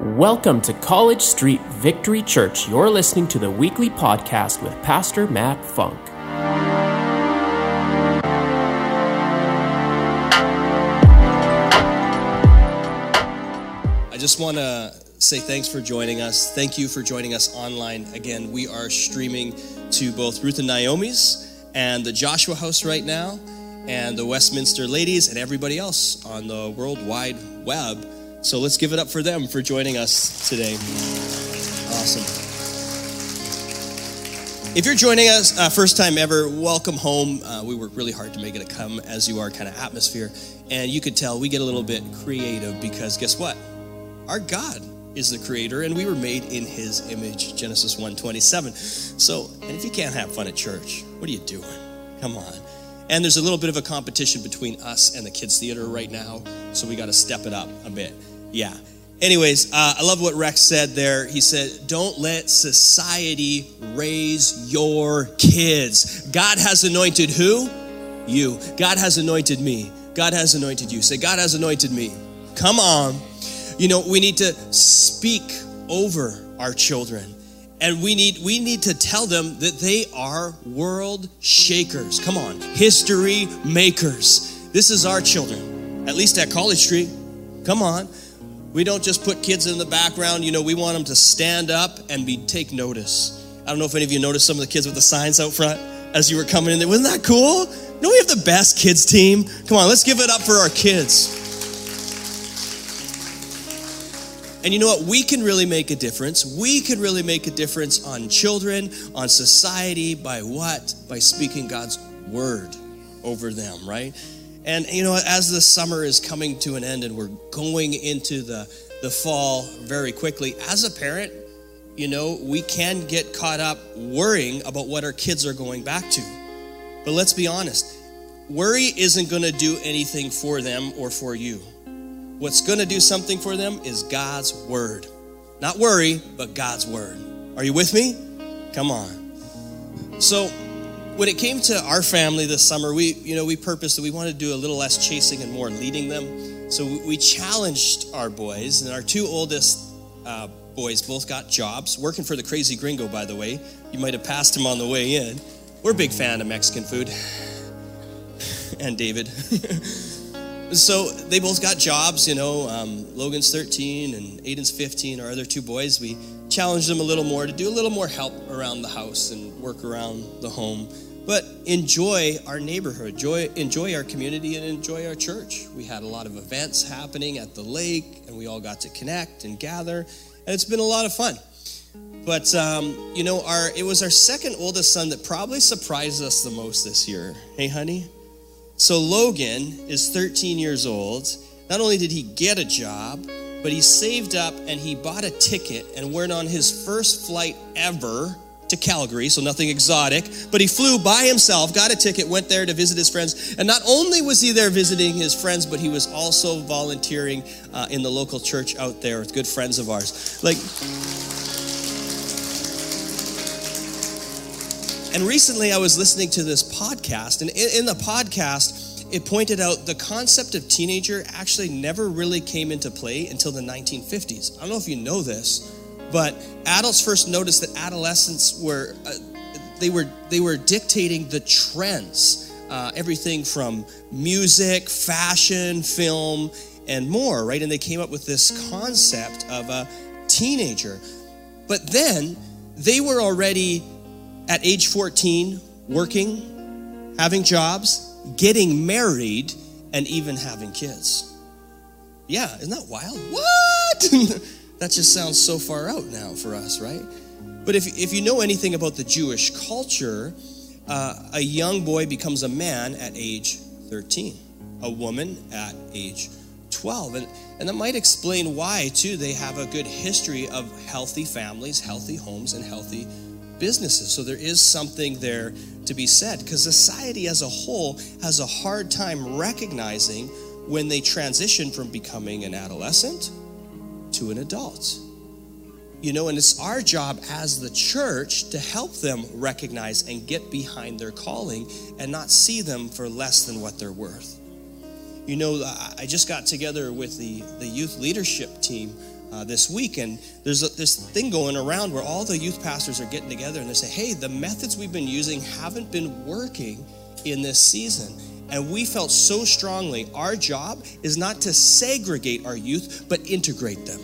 Welcome to College Street Victory Church. You're listening to the weekly podcast with Pastor Matt Funk. I just want to say thanks for joining us. Thank you for joining us online. Again, we are streaming to both Ruth and Naomi's and the Joshua House right now, and the Westminster Ladies, and everybody else on the World Wide Web. So let's give it up for them for joining us today. Awesome. If you're joining us uh, first time ever, welcome home. Uh, we work really hard to make it a come as you are kind of atmosphere. And you could tell we get a little bit creative because guess what? Our God is the creator and we were made in his image, Genesis 1:27. So, and if you can't have fun at church, what are you doing? Come on. And there's a little bit of a competition between us and the kids theater right now, so we got to step it up a bit. Yeah. Anyways, uh, I love what Rex said there. He said, Don't let society raise your kids. God has anointed who? You. God has anointed me. God has anointed you. Say, God has anointed me. Come on. You know, we need to speak over our children. And we need we need to tell them that they are world shakers. Come on, history makers. This is our children. At least at College Street. Come on. We don't just put kids in the background, you know, we want them to stand up and be take notice. I don't know if any of you noticed some of the kids with the signs out front as you were coming in there. Wasn't that cool? No, we have the best kids team. Come on, let's give it up for our kids. And you know what? We can really make a difference. We can really make a difference on children, on society, by what? By speaking God's word over them, right? And you know, as the summer is coming to an end and we're going into the, the fall very quickly, as a parent, you know, we can get caught up worrying about what our kids are going back to. But let's be honest worry isn't going to do anything for them or for you. What's going to do something for them is God's word. Not worry, but God's word. Are you with me? Come on. So, when it came to our family this summer, we, you know, we purposed that we wanted to do a little less chasing and more leading them. So we challenged our boys, and our two oldest uh, boys both got jobs working for the Crazy Gringo. By the way, you might have passed him on the way in. We're a big fan of Mexican food, and David. so they both got jobs. You know, um, Logan's 13 and Aiden's 15. Our other two boys, we challenged them a little more to do a little more help around the house and work around the home but enjoy our neighborhood, enjoy, enjoy our community, and enjoy our church. We had a lot of events happening at the lake, and we all got to connect and gather, and it's been a lot of fun. But um, you know, our it was our second oldest son that probably surprised us the most this year. Hey, honey. So Logan is 13 years old. Not only did he get a job, but he saved up and he bought a ticket and went on his first flight ever to Calgary, so nothing exotic, but he flew by himself, got a ticket, went there to visit his friends. And not only was he there visiting his friends, but he was also volunteering uh, in the local church out there with good friends of ours. Like, and recently I was listening to this podcast, and in, the podcast, it pointed out the concept of teenager actually never really came into play until the 1950s. I don't know if you know this, but adults first noticed that adolescents were uh, they were they were dictating the trends, uh, everything from music, fashion, film, and more. Right, and they came up with this concept of a teenager. But then they were already at age 14 working, having jobs, getting married, and even having kids. Yeah, isn't that wild? What? That just sounds so far out now for us, right? But if, if you know anything about the Jewish culture, uh, a young boy becomes a man at age 13, a woman at age 12. And, and that might explain why, too, they have a good history of healthy families, healthy homes, and healthy businesses. So there is something there to be said because society as a whole has a hard time recognizing when they transition from becoming an adolescent to an adult. You know, and it's our job as the church to help them recognize and get behind their calling and not see them for less than what they're worth. You know, I just got together with the, the youth leadership team uh, this week, and there's a, this thing going around where all the youth pastors are getting together and they say, "Hey, the methods we've been using haven't been working in this season." And we felt so strongly our job is not to segregate our youth, but integrate them.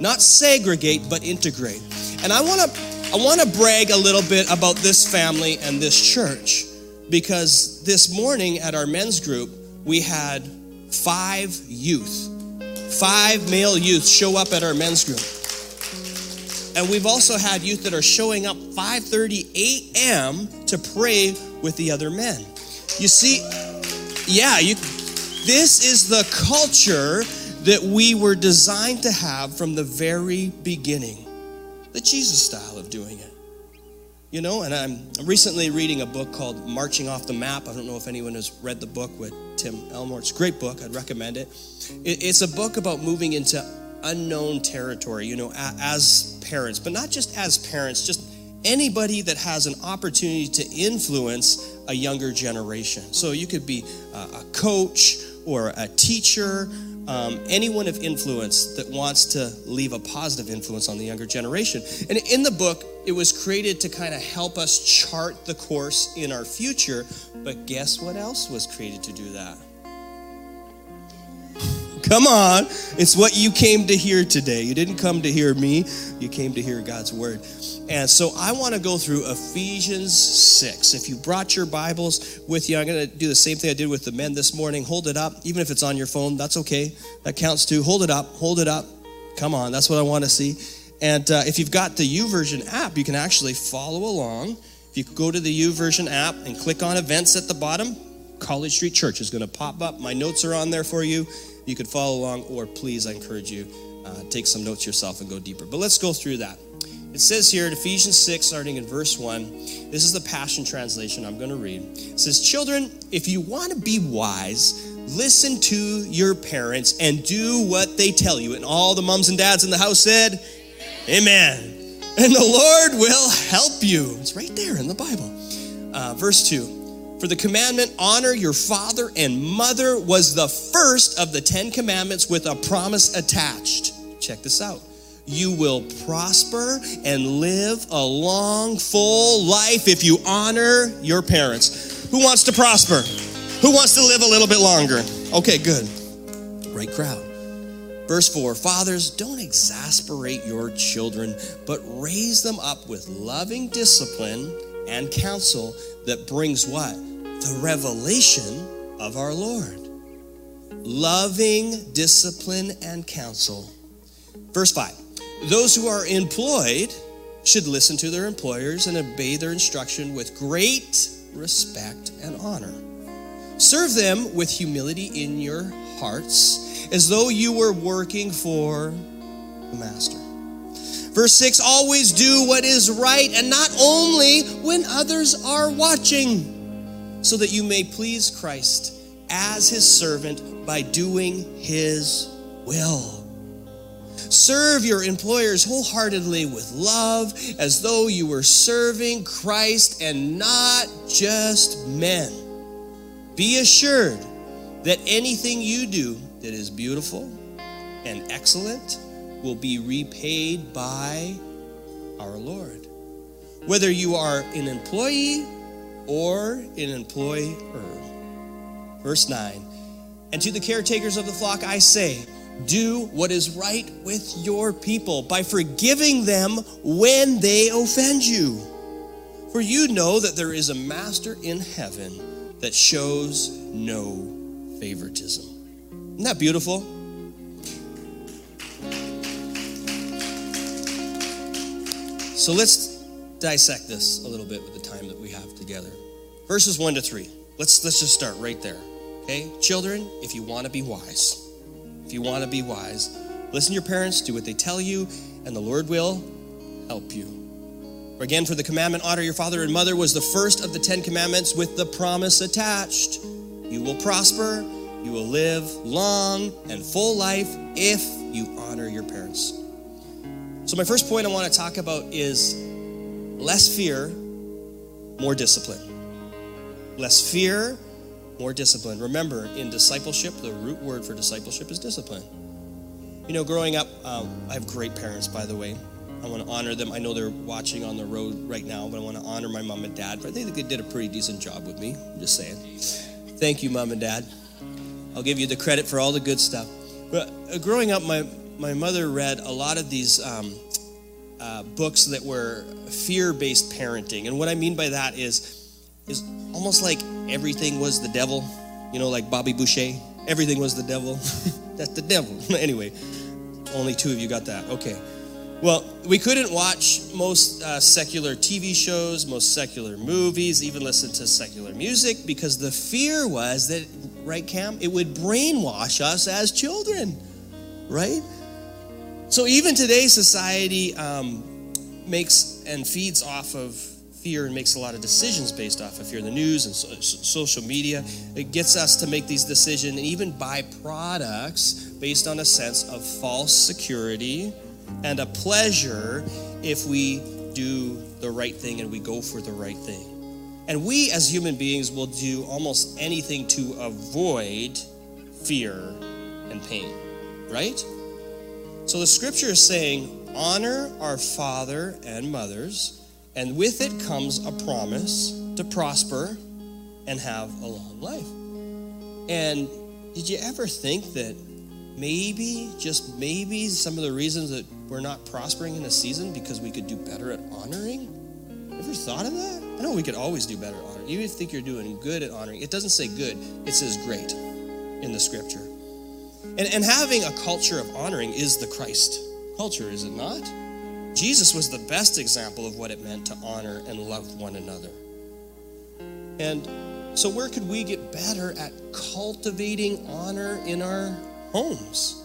Not segregate, but integrate. And I want to I want to brag a little bit about this family and this church because this morning at our men's group we had five youth five male youth show up at our men's group. And we've also had youth that are showing up 5:30 a.m. to pray with the other men. You see, yeah, you this is the culture that we were designed to have from the very beginning. The Jesus style of doing it. You know, and I'm recently reading a book called Marching Off the Map. I don't know if anyone has read the book with Tim Elmore. It's a great book. I'd recommend it. It's a book about moving into unknown territory, you know, as parents, but not just as parents, just anybody that has an opportunity to influence a younger generation. So you could be a coach or a teacher um, anyone of influence that wants to leave a positive influence on the younger generation. And in the book, it was created to kind of help us chart the course in our future. But guess what else was created to do that? Come on. It's what you came to hear today. You didn't come to hear me, you came to hear God's word. And so I want to go through Ephesians 6. If you brought your Bibles with you, I'm going to do the same thing I did with the men this morning. Hold it up, even if it's on your phone, that's okay. That counts too. Hold it up, hold it up. Come on, that's what I want to see. And uh, if you've got the YouVersion app, you can actually follow along. If you go to the YouVersion app and click on events at the bottom, College Street Church is going to pop up. My notes are on there for you. You could follow along, or please, I encourage you, uh, take some notes yourself and go deeper. But let's go through that. It says here in Ephesians 6, starting in verse 1, this is the Passion Translation I'm going to read. It says, Children, if you want to be wise, listen to your parents and do what they tell you. And all the moms and dads in the house said, Amen. And the Lord will help you. It's right there in the Bible. Uh, verse 2 For the commandment, honor your father and mother, was the first of the Ten Commandments with a promise attached. Check this out you will prosper and live a long, full life if you honor your parents. Who wants to prosper? Who wants to live a little bit longer? Okay, good. Great crowd. Verse 4 Fathers, don't exasperate your children, but raise them up with loving discipline and counsel that brings what? The revelation of our Lord. Loving discipline and counsel. Verse 5 those who are employed should listen to their employers and obey their instruction with great respect and honor. Serve them with humility in your hearts, as though you were working for the master. Verse 6 Always do what is right, and not only when others are watching, so that you may please Christ as his servant by doing his will. Serve your employers wholeheartedly with love as though you were serving Christ and not just men. Be assured that anything you do that is beautiful and excellent will be repaid by our Lord. Whether you are an employee or an employer. Verse 9 And to the caretakers of the flock I say, do what is right with your people by forgiving them when they offend you. For you know that there is a master in heaven that shows no favoritism. Isn't that beautiful? So let's dissect this a little bit with the time that we have together. Verses 1 to 3. Let's let's just start right there. Okay? Children, if you want to be wise, if you want to be wise. Listen to your parents, do what they tell you, and the Lord will help you. Again, for the commandment, honor your father and mother, was the first of the Ten Commandments with the promise attached. You will prosper, you will live long and full life if you honor your parents. So, my first point I want to talk about is less fear, more discipline. Less fear, more discipline. Remember, in discipleship, the root word for discipleship is discipline. You know, growing up, um, I have great parents, by the way. I want to honor them. I know they're watching on the road right now, but I want to honor my mom and dad. But I think they did a pretty decent job with me. I'm just saying. Thank you, mom and dad. I'll give you the credit for all the good stuff. But uh, growing up, my, my mother read a lot of these um, uh, books that were fear-based parenting, and what I mean by that is is almost like everything was the devil. You know, like Bobby Boucher, everything was the devil. That's the devil. anyway, only two of you got that. Okay. Well, we couldn't watch most uh, secular TV shows, most secular movies, even listen to secular music because the fear was that, right, Cam, it would brainwash us as children, right? So even today, society um, makes and feeds off of fear and makes a lot of decisions based off of fear. The news and so, social media it gets us to make these decisions and even buy products based on a sense of false security and a pleasure if we do the right thing and we go for the right thing. And we as human beings will do almost anything to avoid fear and pain, right? So the scripture is saying, honor our father and mothers, and with it comes a promise to prosper and have a long life. And did you ever think that maybe, just maybe, some of the reasons that we're not prospering in a season because we could do better at honoring? Ever thought of that? I know we could always do better at honoring. Even if you think you're doing good at honoring, it doesn't say good, it says great in the scripture. And, and having a culture of honoring is the Christ culture, is it not? Jesus was the best example of what it meant to honor and love one another. And so, where could we get better at cultivating honor in our homes?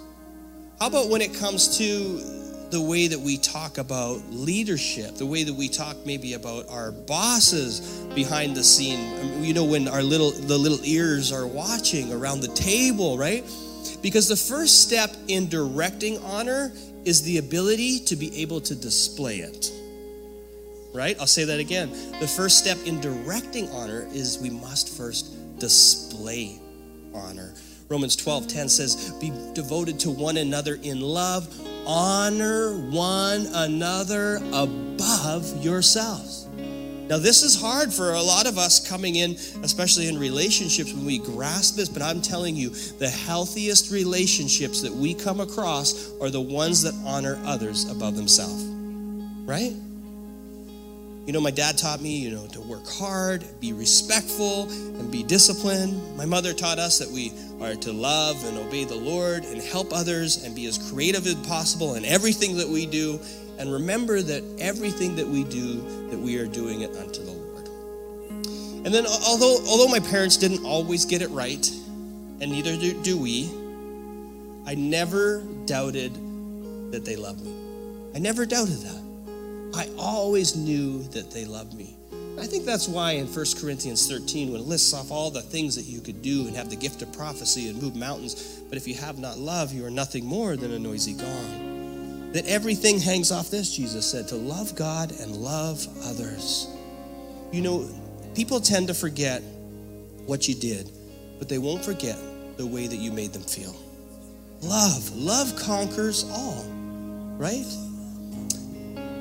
How about when it comes to the way that we talk about leadership, the way that we talk maybe about our bosses behind the scene. You know, when our little the little ears are watching around the table, right? Because the first step in directing honor is the ability to be able to display it. Right? I'll say that again. The first step in directing honor is we must first display honor. Romans 12 10 says, Be devoted to one another in love, honor one another above yourselves. Now, this is hard for a lot of us coming in, especially in relationships when we grasp this, but I'm telling you, the healthiest relationships that we come across are the ones that honor others above themselves. Right? You know, my dad taught me, you know, to work hard, be respectful, and be disciplined. My mother taught us that we are to love and obey the Lord and help others and be as creative as possible in everything that we do and remember that everything that we do, that we are doing it unto the Lord. And then, although, although my parents didn't always get it right, and neither do, do we, I never doubted that they loved me. I never doubted that. I always knew that they loved me. I think that's why in 1 Corinthians 13, when it lists off all the things that you could do and have the gift of prophecy and move mountains, but if you have not love, you are nothing more than a noisy gong. That everything hangs off this, Jesus said, to love God and love others. You know, people tend to forget what you did, but they won't forget the way that you made them feel. Love, love conquers all, right?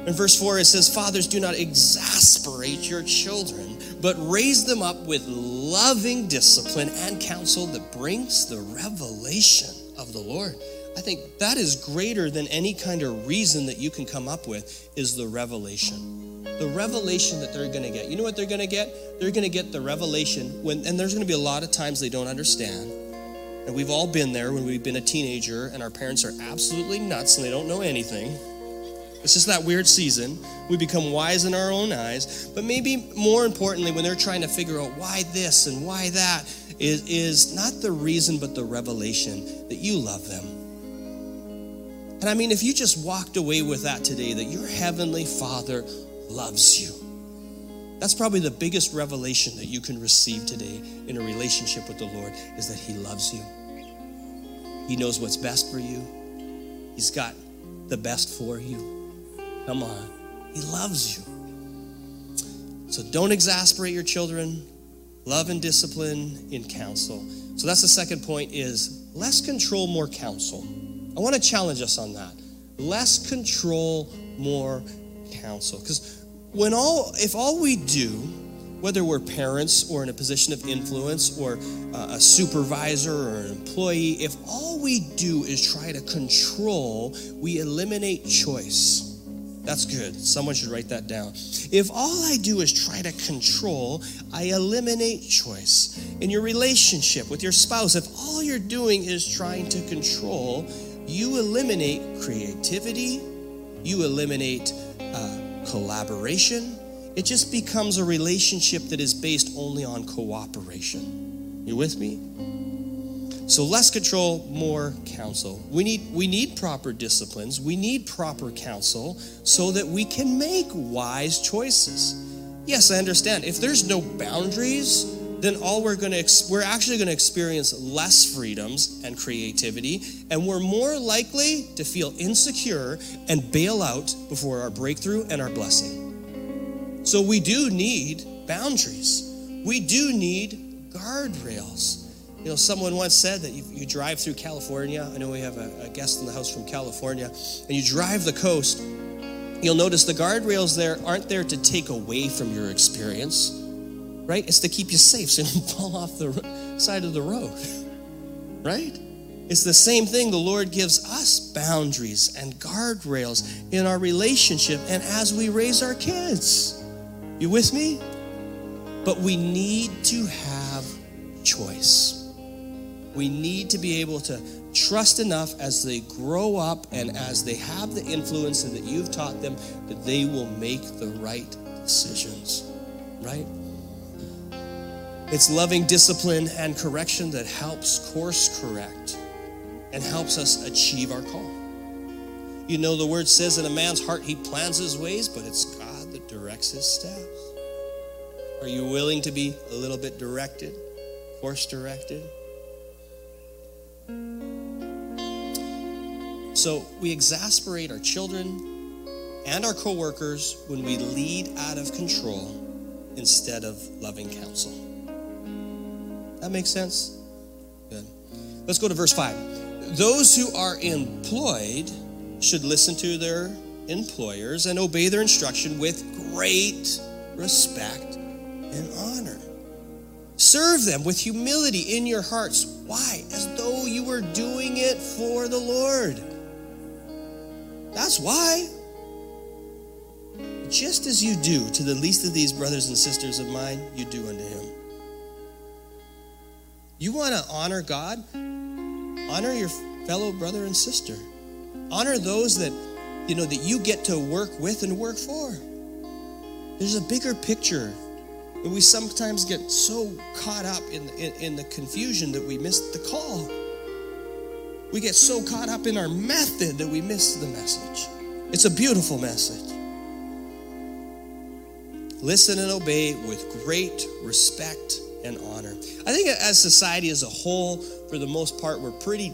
In verse 4, it says, Fathers, do not exasperate your children, but raise them up with loving discipline and counsel that brings the revelation of the Lord. I think that is greater than any kind of reason that you can come up with is the revelation. The revelation that they're going to get. You know what they're going to get? They're going to get the revelation when and there's going to be a lot of times they don't understand. And we've all been there when we've been a teenager and our parents are absolutely nuts and they don't know anything. It's just that weird season. We become wise in our own eyes. But maybe more importantly, when they're trying to figure out why this and why that, is, is not the reason, but the revelation that you love them and I mean, if you just walked away with that today, that your heavenly Father loves you, that's probably the biggest revelation that you can receive today in a relationship with the Lord is that He loves you. He knows what's best for you, He's got the best for you. Come on, He loves you. So don't exasperate your children. Love and discipline in counsel. So that's the second point is less control, more counsel I want to challenge us on that. Less control, more counsel. Because when all, if all we do, whether we're parents or in a position of influence or uh, a supervisor or an employee, if all we do is try to control, we eliminate choice. That's good. Someone should write that down. If all I do is try to control, I eliminate choice. In your relationship with your spouse, if all you're doing is trying to control, you eliminate creativity, you eliminate uh, collaboration. It just becomes a relationship that is based only on cooperation. You with me? So less control, more counsel. We need we need proper disciplines. We need proper counsel so that we can make wise choices. Yes, I understand. If there's no boundaries, then all we're going to we're actually going to experience less freedoms and creativity and we're more likely to feel insecure and bail out before our breakthrough and our blessing. So we do need boundaries. We do need guardrails. You know, someone once said that you, you drive through California. I know we have a, a guest in the house from California, and you drive the coast. You'll notice the guardrails there aren't there to take away from your experience, right? It's to keep you safe so you don't fall off the side of the road, right? It's the same thing. The Lord gives us boundaries and guardrails in our relationship and as we raise our kids. You with me? But we need to have choice. We need to be able to trust enough as they grow up and as they have the influence that you've taught them that they will make the right decisions, right? It's loving discipline and correction that helps course correct and helps us achieve our call. You know, the word says in a man's heart, he plans his ways, but it's God that directs his steps. Are you willing to be a little bit directed, course directed? So we exasperate our children and our coworkers when we lead out of control instead of loving counsel. That makes sense? Good. Let's go to verse 5. Those who are employed should listen to their employers and obey their instruction with great respect and honor. Serve them with humility in your hearts. Why? As though you were doing it for the Lord. That's why. Just as you do to the least of these brothers and sisters of mine, you do unto him. You want to honor God? Honor your fellow brother and sister. Honor those that you know that you get to work with and work for. There's a bigger picture. We sometimes get so caught up in, in, in the confusion that we miss the call. We get so caught up in our method that we miss the message. It's a beautiful message. Listen and obey with great respect and honor. I think as society as a whole, for the most part, we're pretty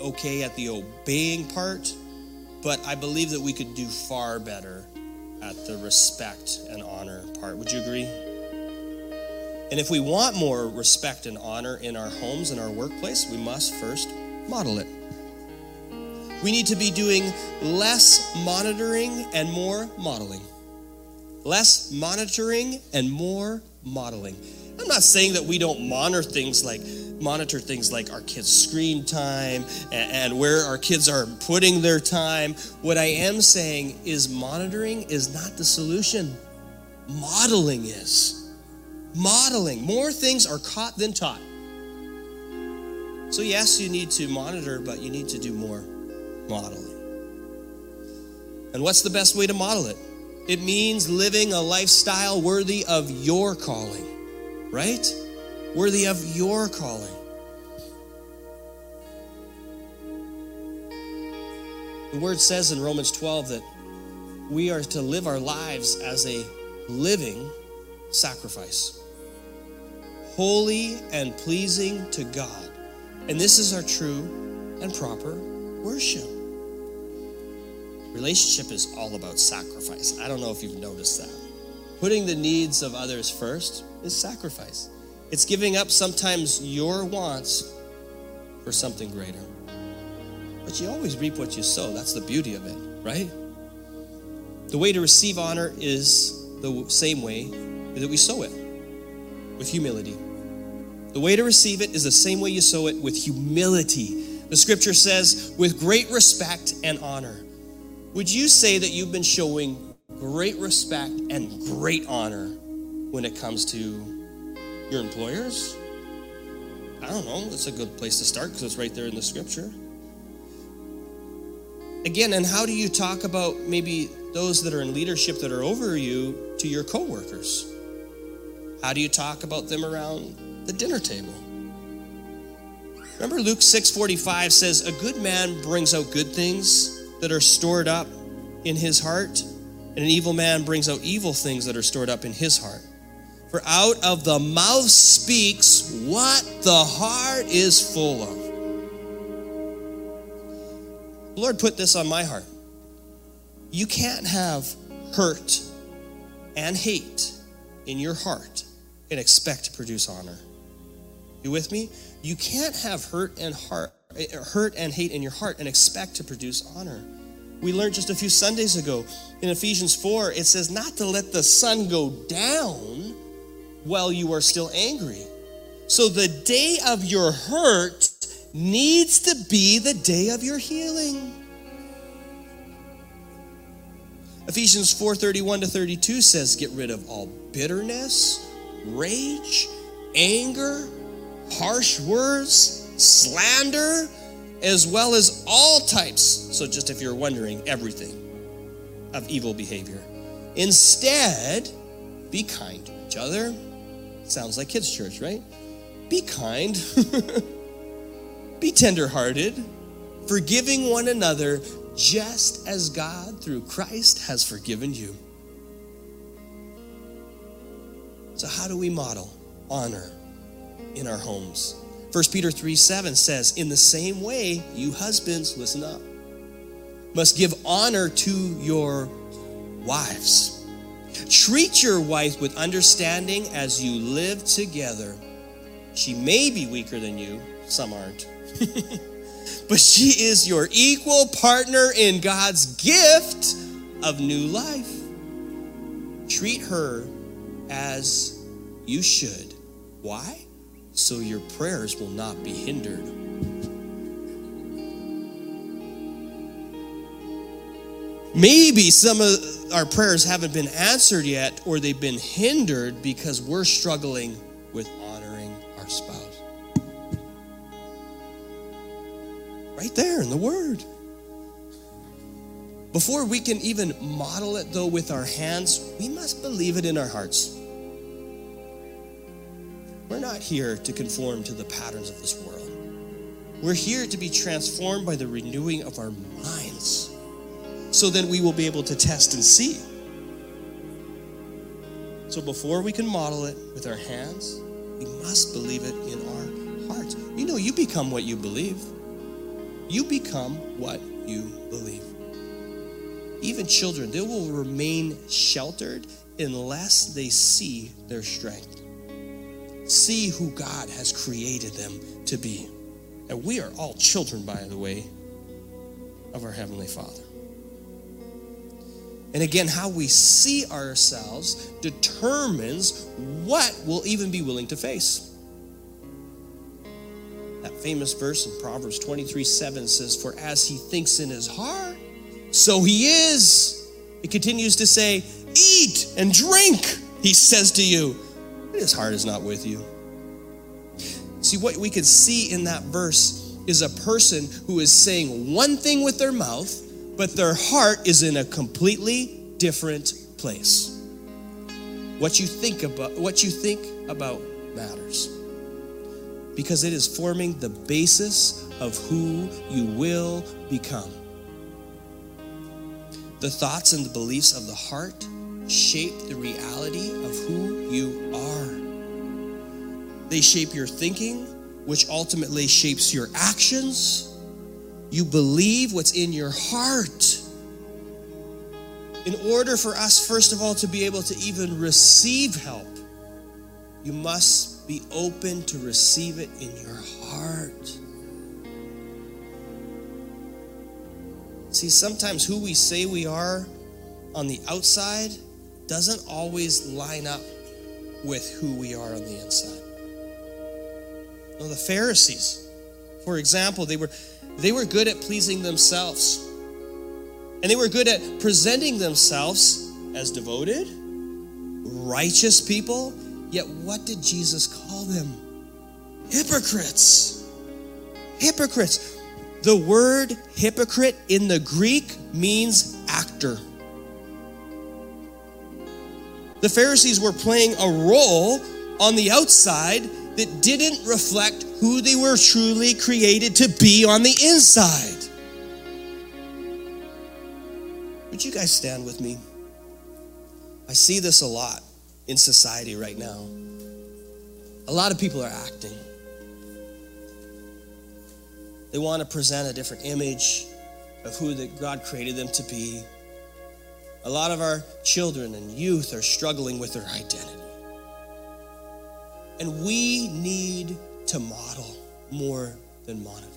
okay at the obeying part, but I believe that we could do far better at the respect and honor part. Would you agree? And if we want more respect and honor in our homes and our workplace, we must first model it. We need to be doing less monitoring and more modeling. Less monitoring and more modeling. I'm not saying that we don't monitor things like monitor things like our kids' screen time and, and where our kids are putting their time. What I am saying is monitoring is not the solution. Modeling is. Modeling. More things are caught than taught. So, yes, you need to monitor, but you need to do more modeling. And what's the best way to model it? It means living a lifestyle worthy of your calling, right? Worthy of your calling. The word says in Romans 12 that we are to live our lives as a living sacrifice, holy and pleasing to God. And this is our true and proper worship. Relationship is all about sacrifice. I don't know if you've noticed that. Putting the needs of others first is sacrifice. It's giving up sometimes your wants for something greater. But you always reap what you sow. That's the beauty of it, right? The way to receive honor is the same way that we sow it with humility. The way to receive it is the same way you sow it with humility. The scripture says, with great respect and honor. Would you say that you've been showing great respect and great honor when it comes to your employers? I don't know. It's a good place to start because it's right there in the scripture. Again, and how do you talk about maybe those that are in leadership that are over you to your coworkers? How do you talk about them around the dinner table? Remember Luke 6:45 says a good man brings out good things that are stored up in his heart, and an evil man brings out evil things that are stored up in his heart. For out of the mouth speaks what the heart is full of. The Lord put this on my heart. You can't have hurt and hate in your heart and expect to produce honor. You with me? You can't have hurt and heart hurt and hate in your heart and expect to produce honor. We learned just a few Sundays ago in Ephesians 4, it says not to let the sun go down while you are still angry. So the day of your hurt needs to be the day of your healing. Ephesians 4:31 to 32 says get rid of all bitterness, rage, anger, harsh words, slander, as well as all types. So just if you're wondering, everything of evil behavior. Instead, be kind to each other. Sounds like kids' church, right? Be kind. be tenderhearted, forgiving one another just as God, through Christ, has forgiven you. So, how do we model honor in our homes? 1 Peter 3 7 says, In the same way, you husbands, listen up, must give honor to your wives. Treat your wife with understanding as you live together. She may be weaker than you, some aren't. but she is your equal partner in God's gift of new life. Treat her as you should. Why? So your prayers will not be hindered. Maybe some of our prayers haven't been answered yet, or they've been hindered because we're struggling with honoring our spouse. Right there in the Word. Before we can even model it, though, with our hands, we must believe it in our hearts. We're not here to conform to the patterns of this world. We're here to be transformed by the renewing of our minds. So then we will be able to test and see. So before we can model it with our hands, we must believe it in our hearts. You know, you become what you believe. You become what you believe. Even children, they will remain sheltered unless they see their strength. See who God has created them to be. And we are all children, by the way, of our Heavenly Father. And again, how we see ourselves determines what we'll even be willing to face. That famous verse in Proverbs 23 7 says, For as he thinks in his heart, so he is. It continues to say, Eat and drink, he says to you. But His heart is not with you. See, what we could see in that verse is a person who is saying one thing with their mouth, but their heart is in a completely different place. What you think about what you think about matters. Because it is forming the basis of who you will become. The thoughts and the beliefs of the heart shape the reality of who you are. They shape your thinking, which ultimately shapes your actions. You believe what's in your heart. In order for us, first of all, to be able to even receive help, you must be open to receive it in your heart. See, sometimes who we say we are on the outside doesn't always line up with who we are on the inside. Now, the Pharisees, for example, they were, they were good at pleasing themselves. And they were good at presenting themselves as devoted, righteous people. Yet, what did Jesus call them? Hypocrites. Hypocrites. The word hypocrite in the Greek means actor. The Pharisees were playing a role on the outside that didn't reflect who they were truly created to be on the inside. Would you guys stand with me? I see this a lot in society right now. A lot of people are acting. They want to present a different image of who that God created them to be. A lot of our children and youth are struggling with their identity. And we need to model more than monitor.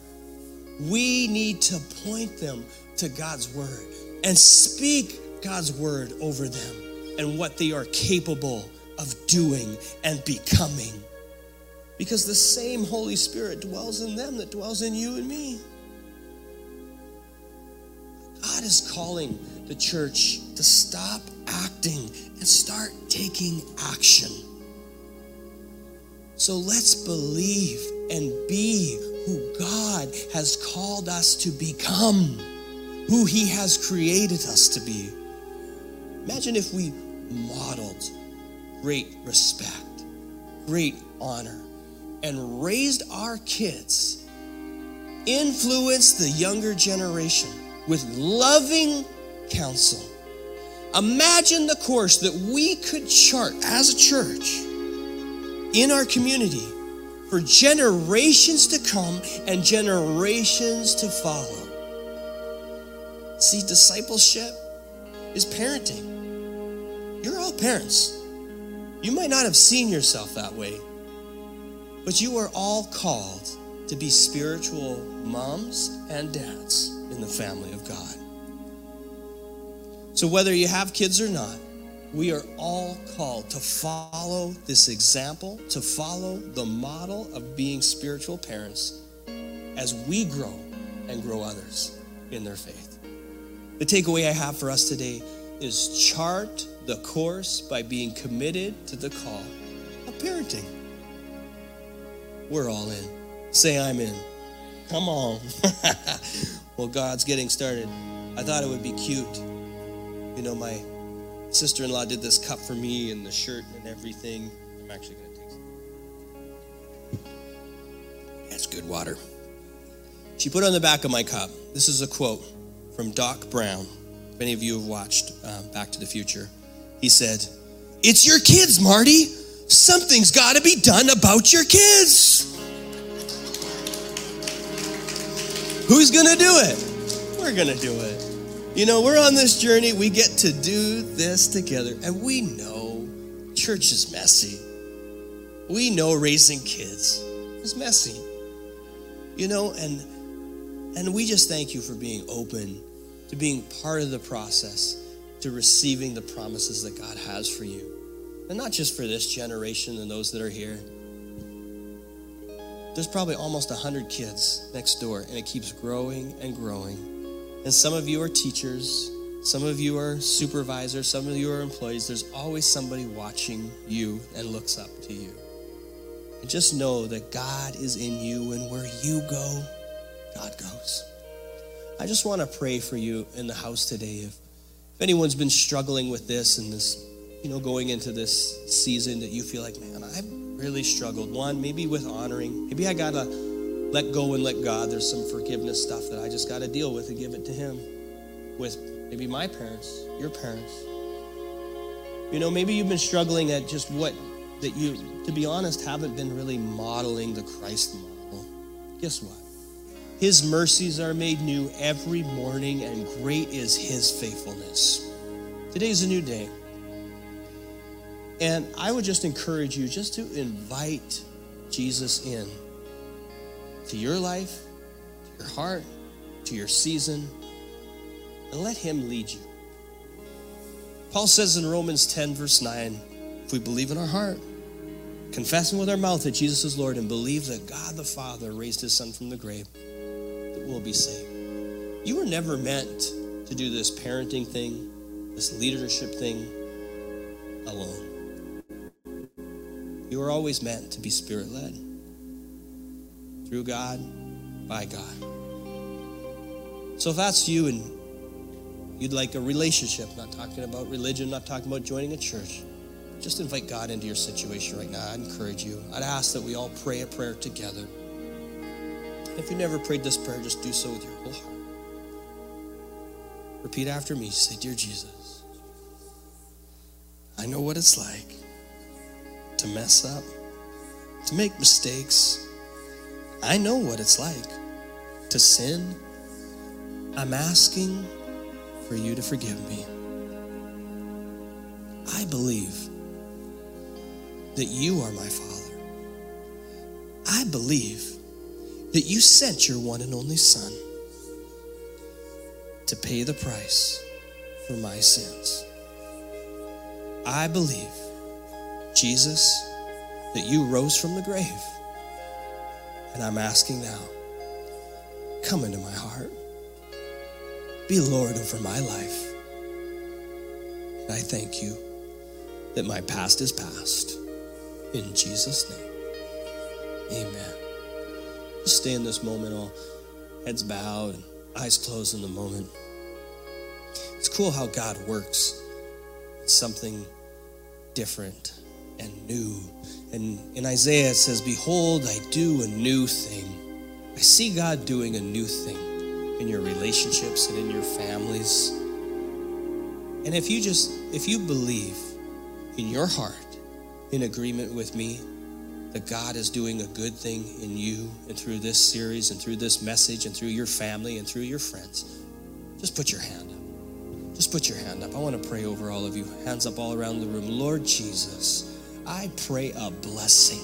We need to point them to God's word and speak God's word over them and what they are capable of doing and becoming. Because the same Holy Spirit dwells in them that dwells in you and me. God is calling the church to stop acting and start taking action. So let's believe and be who God has called us to become, who He has created us to be. Imagine if we modeled great respect, great honor, and raised our kids, influenced the younger generation with loving counsel. Imagine the course that we could chart as a church in our community for generations to come and generations to follow. See, discipleship is parenting. You're all parents. You might not have seen yourself that way, but you are all called to be spiritual moms and dads in the family of God. So, whether you have kids or not, we are all called to follow this example, to follow the model of being spiritual parents as we grow and grow others in their faith. The takeaway I have for us today is chart the course by being committed to the call of parenting. We're all in. Say, I'm in. Come on. well, God's getting started. I thought it would be cute. You know, my sister in law did this cup for me and the shirt and everything. I'm actually going to take some. That's good water. She put on the back of my cup. This is a quote from Doc Brown. If any of you have watched uh, Back to the Future, he said, It's your kids, Marty. Something's got to be done about your kids. Who's going to do it? We're going to do it. You know, we're on this journey. We get to do this together. And we know church is messy. We know raising kids is messy. You know, and and we just thank you for being open to being part of the process to receiving the promises that God has for you. And not just for this generation and those that are here. There's probably almost 100 kids next door, and it keeps growing and growing. And some of you are teachers, some of you are supervisors, some of you are employees. There's always somebody watching you and looks up to you. And just know that God is in you, and where you go, God goes. I just want to pray for you in the house today. If, if anyone's been struggling with this and this, you know, going into this season that you feel like, man, I've really struggled. One, maybe with honoring. Maybe I got to let go and let God. There's some forgiveness stuff that I just got to deal with and give it to Him. With maybe my parents, your parents. You know, maybe you've been struggling at just what that you, to be honest, haven't been really modeling the Christ model. Guess what? His mercies are made new every morning, and great is His faithfulness. Today's a new day. And I would just encourage you just to invite Jesus in to your life, to your heart, to your season. and let Him lead you. Paul says in Romans 10, verse 9, if we believe in our heart, confessing with our mouth that Jesus is Lord, and believe that God the Father raised His Son from the grave, that we'll be saved. You were never meant to do this parenting thing, this leadership thing alone. You were always meant to be spirit led through God, by God. So if that's you and you'd like a relationship, not talking about religion, not talking about joining a church, just invite God into your situation right now. I'd encourage you. I'd ask that we all pray a prayer together. If you never prayed this prayer, just do so with your whole heart. Repeat after me. Say, Dear Jesus, I know what it's like to mess up, to make mistakes. I know what it's like to sin. I'm asking for you to forgive me. I believe that you are my Father. I believe that you sent your one and only Son to pay the price for my sins. I believe, Jesus, that you rose from the grave. And I'm asking now, come into my heart. Be Lord over my life. And I thank you that my past is past. In Jesus' name, amen. Just stay in this moment, all heads bowed and eyes closed in the moment. It's cool how God works. It's something different and new. And in Isaiah it says, Behold, I do a new thing. I see God doing a new thing in your relationships and in your families. And if you just, if you believe in your heart, in agreement with me, that God is doing a good thing in you and through this series and through this message and through your family and through your friends, just put your hand up. Just put your hand up. I want to pray over all of you. Hands up all around the room. Lord Jesus, I pray a blessing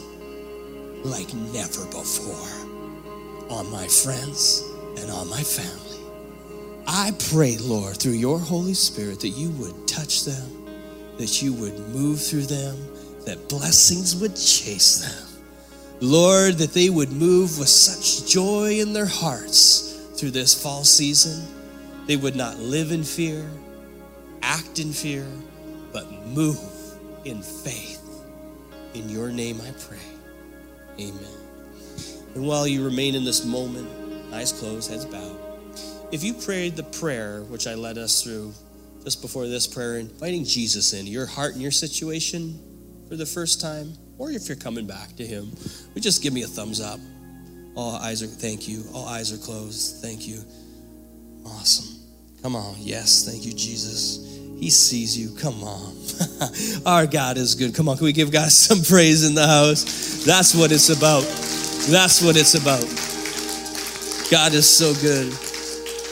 like never before on my friends and on my family. I pray, Lord, through your Holy Spirit, that you would touch them, that you would move through them, that blessings would chase them. Lord, that they would move with such joy in their hearts through this fall season. They would not live in fear, act in fear, but move in faith. In your name I pray. Amen. And while you remain in this moment, eyes closed, heads bowed, if you prayed the prayer which I led us through just before this prayer, inviting Jesus into your heart and your situation for the first time, or if you're coming back to Him, would just give me a thumbs up. All eyes are, thank you. All eyes are closed. Thank you. Awesome. Come on. Yes. Thank you, Jesus. He sees you. Come on. Our God is good. Come on. Can we give God some praise in the house? That's what it's about. That's what it's about. God is so good.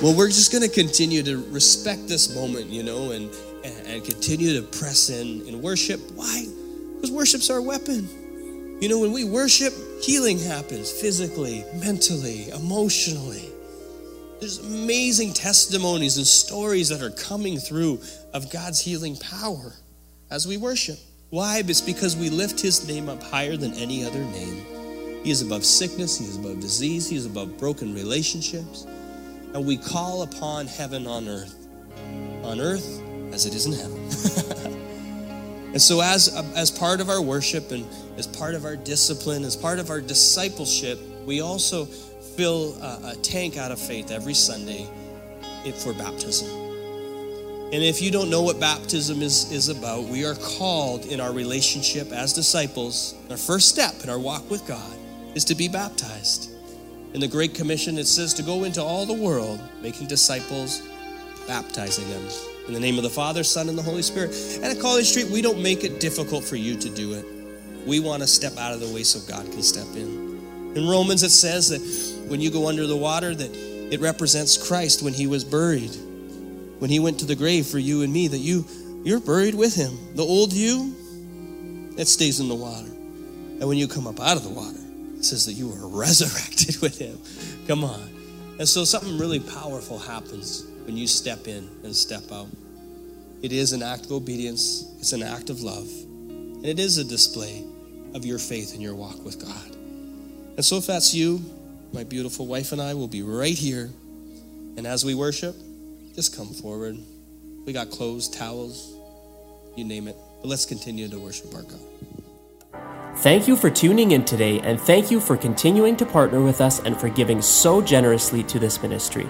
Well, we're just going to continue to respect this moment, you know, and, and, continue to press in in worship. Why? Because worship's our weapon. You know, when we worship, healing happens physically, mentally, emotionally. There's amazing testimonies and stories that are coming through of God's healing power as we worship. Why? It's because we lift His name up higher than any other name. He is above sickness, He is above disease, He is above broken relationships. And we call upon heaven on earth, on earth as it is in heaven. and so, as, as part of our worship and as part of our discipline, as part of our discipleship, we also fill a, a tank out of faith every Sunday for baptism. And if you don't know what baptism is, is about, we are called in our relationship as disciples, our first step in our walk with God is to be baptized. In the Great Commission, it says to go into all the world, making disciples, baptizing them. In the name of the Father, Son, and the Holy Spirit. And at College Street, we don't make it difficult for you to do it. We want to step out of the way so God can step in. In Romans, it says that when you go under the water, that it represents Christ when he was buried. When he went to the grave for you and me, that you you're buried with him. The old you, that stays in the water. And when you come up out of the water, it says that you are resurrected with him. Come on. And so something really powerful happens when when you step in and step out. It is an act of obedience, it's an act of love, and it is a display of your faith and your walk with God. And so, if that's you, my beautiful wife and I will be right here. And as we worship, just come forward. We got clothes, towels, you name it. But let's continue to worship our God. Thank you for tuning in today, and thank you for continuing to partner with us and for giving so generously to this ministry.